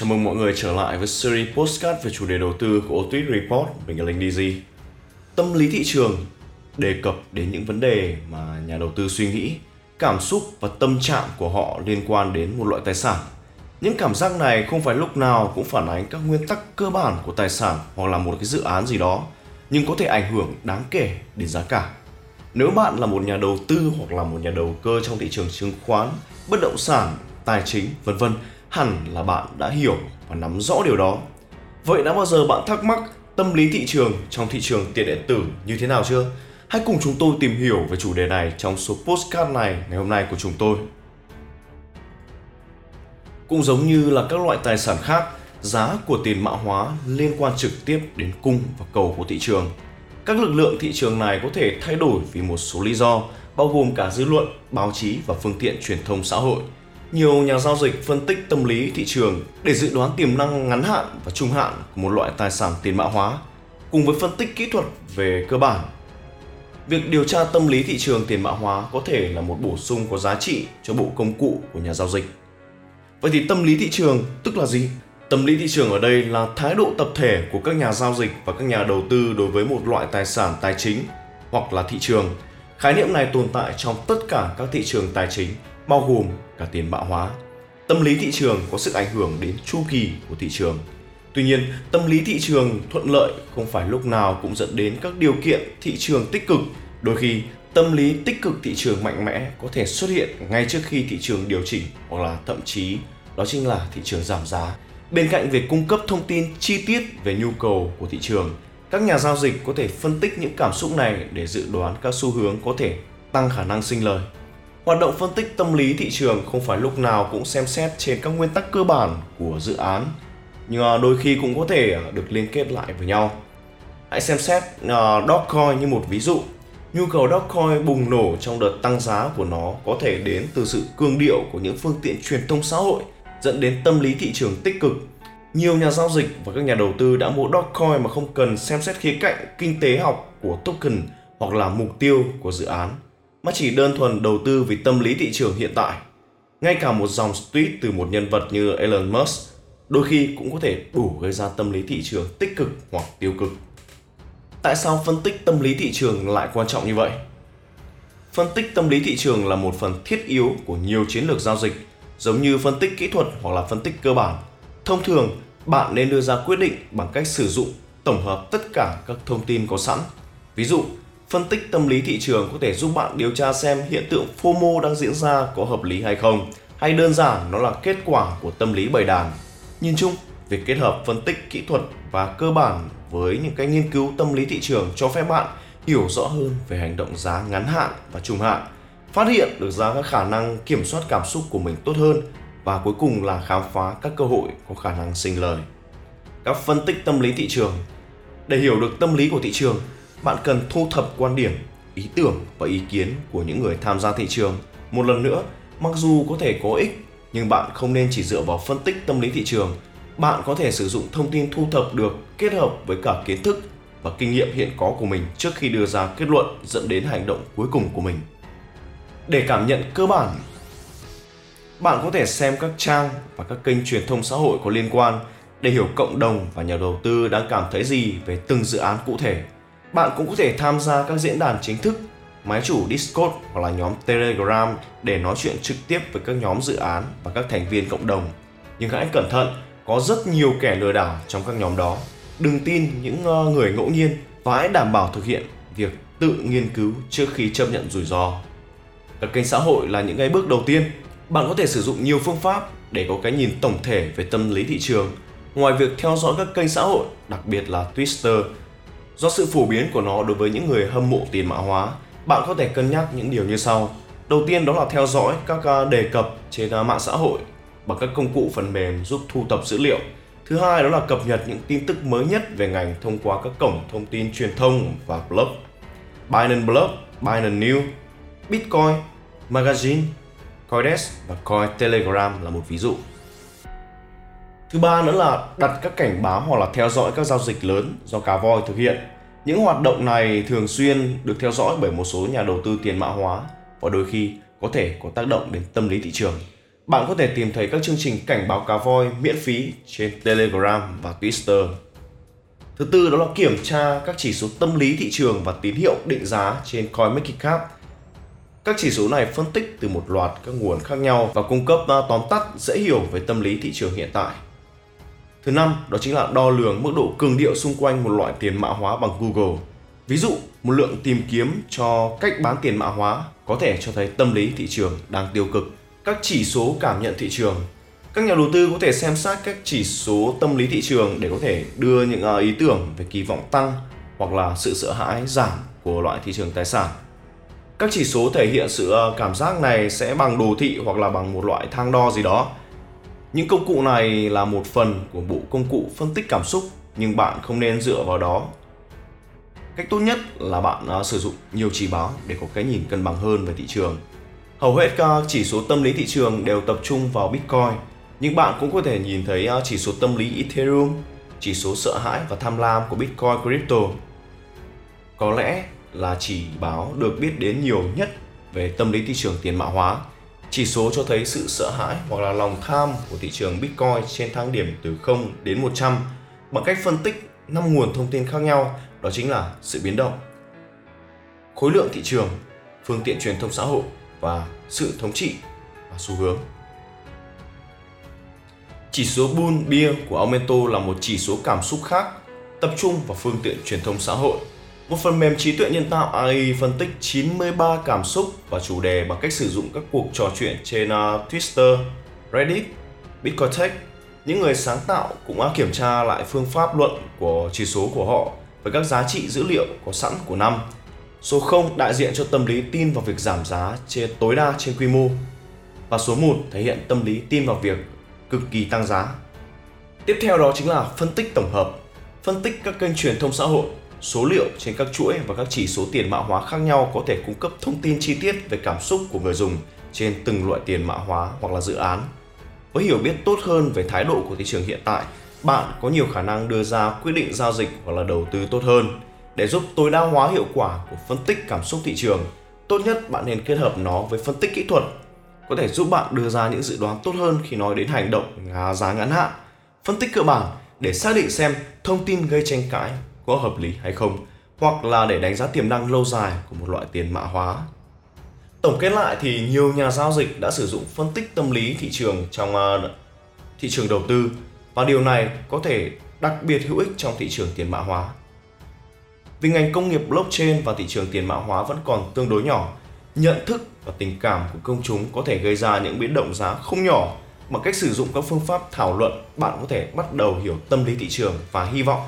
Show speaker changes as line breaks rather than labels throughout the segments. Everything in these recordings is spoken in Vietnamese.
Chào mừng mọi người trở lại với series postcard về chủ đề đầu tư của Otis Report. Mình là Linh DZ. Tâm lý thị trường đề cập đến những vấn đề mà nhà đầu tư suy nghĩ, cảm xúc và tâm trạng của họ liên quan đến một loại tài sản. Những cảm giác này không phải lúc nào cũng phản ánh các nguyên tắc cơ bản của tài sản hoặc là một cái dự án gì đó, nhưng có thể ảnh hưởng đáng kể đến giá cả. Nếu bạn là một nhà đầu tư hoặc là một nhà đầu cơ trong thị trường chứng khoán, bất động sản, tài chính, vân vân, hẳn là bạn đã hiểu và nắm rõ điều đó. Vậy đã bao giờ bạn thắc mắc tâm lý thị trường trong thị trường tiền điện tử như thế nào chưa? Hãy cùng chúng tôi tìm hiểu về chủ đề này trong số postcard này ngày hôm nay của chúng tôi. Cũng giống như là các loại tài sản khác, giá của tiền mã hóa liên quan trực tiếp đến cung và cầu của thị trường. Các lực lượng thị trường này có thể thay đổi vì một số lý do, bao gồm cả dư luận, báo chí và phương tiện truyền thông xã hội. Nhiều nhà giao dịch phân tích tâm lý thị trường để dự đoán tiềm năng ngắn hạn và trung hạn của một loại tài sản tiền mã hóa, cùng với phân tích kỹ thuật về cơ bản. Việc điều tra tâm lý thị trường tiền mã hóa có thể là một bổ sung có giá trị cho bộ công cụ của nhà giao dịch. Vậy thì tâm lý thị trường tức là gì? Tâm lý thị trường ở đây là thái độ tập thể của các nhà giao dịch và các nhà đầu tư đối với một loại tài sản tài chính hoặc là thị trường. Khái niệm này tồn tại trong tất cả các thị trường tài chính, bao gồm cả tiền mã hóa. Tâm lý thị trường có sức ảnh hưởng đến chu kỳ của thị trường. Tuy nhiên, tâm lý thị trường thuận lợi không phải lúc nào cũng dẫn đến các điều kiện thị trường tích cực. Đôi khi, tâm lý tích cực thị trường mạnh mẽ có thể xuất hiện ngay trước khi thị trường điều chỉnh hoặc là thậm chí đó chính là thị trường giảm giá. Bên cạnh việc cung cấp thông tin chi tiết về nhu cầu của thị trường, các nhà giao dịch có thể phân tích những cảm xúc này để dự đoán các xu hướng có thể tăng khả năng sinh lời. Hoạt động phân tích tâm lý thị trường không phải lúc nào cũng xem xét trên các nguyên tắc cơ bản của dự án, nhưng à, đôi khi cũng có thể à, được liên kết lại với nhau. Hãy xem xét à, Dogecoin như một ví dụ. Nhu cầu Dogecoin bùng nổ trong đợt tăng giá của nó có thể đến từ sự cương điệu của những phương tiện truyền thông xã hội dẫn đến tâm lý thị trường tích cực. Nhiều nhà giao dịch và các nhà đầu tư đã mua Dogecoin mà không cần xem xét khía cạnh kinh tế học của token hoặc là mục tiêu của dự án, mà chỉ đơn thuần đầu tư vì tâm lý thị trường hiện tại. Ngay cả một dòng tweet từ một nhân vật như Elon Musk đôi khi cũng có thể đủ gây ra tâm lý thị trường tích cực hoặc tiêu cực. Tại sao phân tích tâm lý thị trường lại quan trọng như vậy? Phân tích tâm lý thị trường là một phần thiết yếu của nhiều chiến lược giao dịch giống như phân tích kỹ thuật hoặc là phân tích cơ bản. Thông thường, bạn nên đưa ra quyết định bằng cách sử dụng tổng hợp tất cả các thông tin có sẵn. Ví dụ, phân tích tâm lý thị trường có thể giúp bạn điều tra xem hiện tượng FOMO đang diễn ra có hợp lý hay không, hay đơn giản nó là kết quả của tâm lý bầy đàn. Nhìn chung, việc kết hợp phân tích kỹ thuật và cơ bản với những cái nghiên cứu tâm lý thị trường cho phép bạn hiểu rõ hơn về hành động giá ngắn hạn và trung hạn phát hiện được ra các khả năng kiểm soát cảm xúc của mình tốt hơn và cuối cùng là khám phá các cơ hội có khả năng sinh lời. Các phân tích tâm lý thị trường Để hiểu được tâm lý của thị trường, bạn cần thu thập quan điểm, ý tưởng và ý kiến của những người tham gia thị trường. Một lần nữa, mặc dù có thể có ích, nhưng bạn không nên chỉ dựa vào phân tích tâm lý thị trường. Bạn có thể sử dụng thông tin thu thập được kết hợp với cả kiến thức và kinh nghiệm hiện có của mình trước khi đưa ra kết luận dẫn đến hành động cuối cùng của mình để cảm nhận cơ bản bạn có thể xem các trang và các kênh truyền thông xã hội có liên quan để hiểu cộng đồng và nhà đầu tư đang cảm thấy gì về từng dự án cụ thể. Bạn cũng có thể tham gia các diễn đàn chính thức, máy chủ Discord hoặc là nhóm Telegram để nói chuyện trực tiếp với các nhóm dự án và các thành viên cộng đồng. Nhưng hãy cẩn thận, có rất nhiều kẻ lừa đảo trong các nhóm đó. Đừng tin những ờ, người ngẫu nhiên và hãy đảm bảo thực hiện việc tự nghiên cứu trước khi chấp nhận rủi ro. Các kênh xã hội là những cái bước đầu tiên. Bạn có thể sử dụng nhiều phương pháp để có cái nhìn tổng thể về tâm lý thị trường. Ngoài việc theo dõi các kênh xã hội, đặc biệt là Twitter, do sự phổ biến của nó đối với những người hâm mộ tiền mã hóa, bạn có thể cân nhắc những điều như sau. Đầu tiên đó là theo dõi các à, đề cập trên à, mạng xã hội bằng các công cụ phần mềm giúp thu thập dữ liệu. Thứ hai đó là cập nhật những tin tức mới nhất về ngành thông qua các cổng thông tin truyền thông và blog. Binance Blog, Binance News, Bitcoin, Magazine, Coindesk và Cointelegram là một ví dụ. Thứ ba nữa là đặt các cảnh báo hoặc là theo dõi các giao dịch lớn do cá voi thực hiện. Những hoạt động này thường xuyên được theo dõi bởi một số nhà đầu tư tiền mã hóa và đôi khi có thể có tác động đến tâm lý thị trường. Bạn có thể tìm thấy các chương trình cảnh báo cá voi miễn phí trên Telegram và Twitter. Thứ tư đó là kiểm tra các chỉ số tâm lý thị trường và tín hiệu định giá trên CoinMarketCap. Các chỉ số này phân tích từ một loạt các nguồn khác nhau và cung cấp tóm tắt dễ hiểu về tâm lý thị trường hiện tại. Thứ năm, đó chính là đo lường mức độ cường điệu xung quanh một loại tiền mã hóa bằng Google. Ví dụ, một lượng tìm kiếm cho cách bán tiền mã hóa có thể cho thấy tâm lý thị trường đang tiêu cực. Các chỉ số cảm nhận thị trường các nhà đầu tư có thể xem xét các chỉ số tâm lý thị trường để có thể đưa những à, ý tưởng về kỳ vọng tăng hoặc là sự sợ hãi giảm của loại thị trường tài sản. Các chỉ số thể hiện sự à, cảm giác này sẽ bằng đồ thị hoặc là bằng một loại thang đo gì đó. Những công cụ này là một phần của bộ công cụ phân tích cảm xúc nhưng bạn không nên dựa vào đó. Cách tốt nhất là bạn à, sử dụng nhiều chỉ báo để có cái nhìn cân bằng hơn về thị trường. Hầu hết các chỉ số tâm lý thị trường đều tập trung vào Bitcoin nhưng bạn cũng có thể nhìn thấy à, chỉ số tâm lý Ethereum, chỉ số sợ hãi và tham lam của Bitcoin Crypto. Có lẽ là chỉ báo được biết đến nhiều nhất về tâm lý thị trường tiền mã hóa. Chỉ số cho thấy sự sợ hãi hoặc là lòng tham của thị trường Bitcoin trên thang điểm từ 0 đến 100 bằng cách phân tích 5 nguồn thông tin khác nhau, đó chính là sự biến động, khối lượng thị trường, phương tiện truyền thông xã hội và sự thống trị và xu hướng. Chỉ số Bull Bear của Aumento là một chỉ số cảm xúc khác, tập trung vào phương tiện truyền thông xã hội. Một phần mềm trí tuệ nhân tạo AI phân tích 93 cảm xúc và chủ đề bằng cách sử dụng các cuộc trò chuyện trên uh, Twitter, Reddit, Bitcoin Tech. Những người sáng tạo cũng đã kiểm tra lại phương pháp luận của chỉ số của họ với các giá trị dữ liệu có sẵn của năm. Số 0 đại diện cho tâm lý tin vào việc giảm giá trên tối đa trên quy mô. Và số 1 thể hiện tâm lý tin vào việc cực kỳ tăng giá. Tiếp theo đó chính là phân tích tổng hợp, phân tích các kênh truyền thông xã hội, số liệu trên các chuỗi và các chỉ số tiền mã hóa khác nhau có thể cung cấp thông tin chi tiết về cảm xúc của người dùng trên từng loại tiền mã hóa hoặc là dự án. Với hiểu biết tốt hơn về thái độ của thị trường hiện tại, bạn có nhiều khả năng đưa ra quyết định giao dịch hoặc là đầu tư tốt hơn. Để giúp tối đa hóa hiệu quả của phân tích cảm xúc thị trường, tốt nhất bạn nên kết hợp nó với phân tích kỹ thuật có thể giúp bạn đưa ra những dự đoán tốt hơn khi nói đến hành động giá ngắn hạn. Phân tích cơ bản để xác định xem thông tin gây tranh cãi có hợp lý hay không, hoặc là để đánh giá tiềm năng lâu dài của một loại tiền mã hóa. Tổng kết lại thì nhiều nhà giao dịch đã sử dụng phân tích tâm lý thị trường trong uh, thị trường đầu tư và điều này có thể đặc biệt hữu ích trong thị trường tiền mã hóa. Vì ngành công nghiệp blockchain và thị trường tiền mã hóa vẫn còn tương đối nhỏ, nhận thức và tình cảm của công chúng có thể gây ra những biến động giá không nhỏ bằng cách sử dụng các phương pháp thảo luận bạn có thể bắt đầu hiểu tâm lý thị trường và hy vọng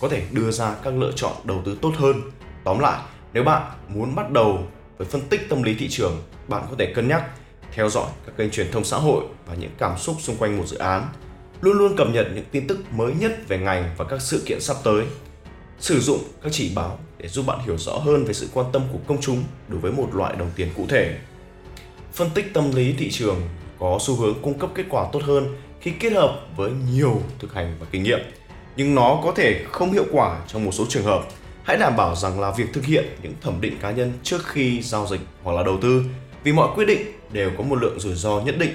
có thể đưa ra các lựa chọn đầu tư tốt hơn. Tóm lại nếu bạn muốn bắt đầu với phân tích tâm lý thị trường bạn có thể cân nhắc theo dõi các kênh truyền thông xã hội và những cảm xúc xung quanh một dự án. Luôn luôn cập nhật những tin tức mới nhất về ngành và các sự kiện sắp tới. Sử dụng các chỉ báo để giúp bạn hiểu rõ hơn về sự quan tâm của công chúng đối với một loại đồng tiền cụ thể. Phân tích tâm lý thị trường có xu hướng cung cấp kết quả tốt hơn khi kết hợp với nhiều thực hành và kinh nghiệm, nhưng nó có thể không hiệu quả trong một số trường hợp. Hãy đảm bảo rằng là việc thực hiện những thẩm định cá nhân trước khi giao dịch hoặc là đầu tư, vì mọi quyết định đều có một lượng rủi ro nhất định.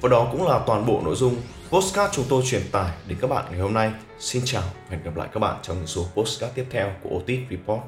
Và đó cũng là toàn bộ nội dung postcard chúng tôi truyền tải đến các bạn ngày hôm nay. Xin chào và hẹn gặp lại các bạn trong những số postcard tiếp theo của Otis Report.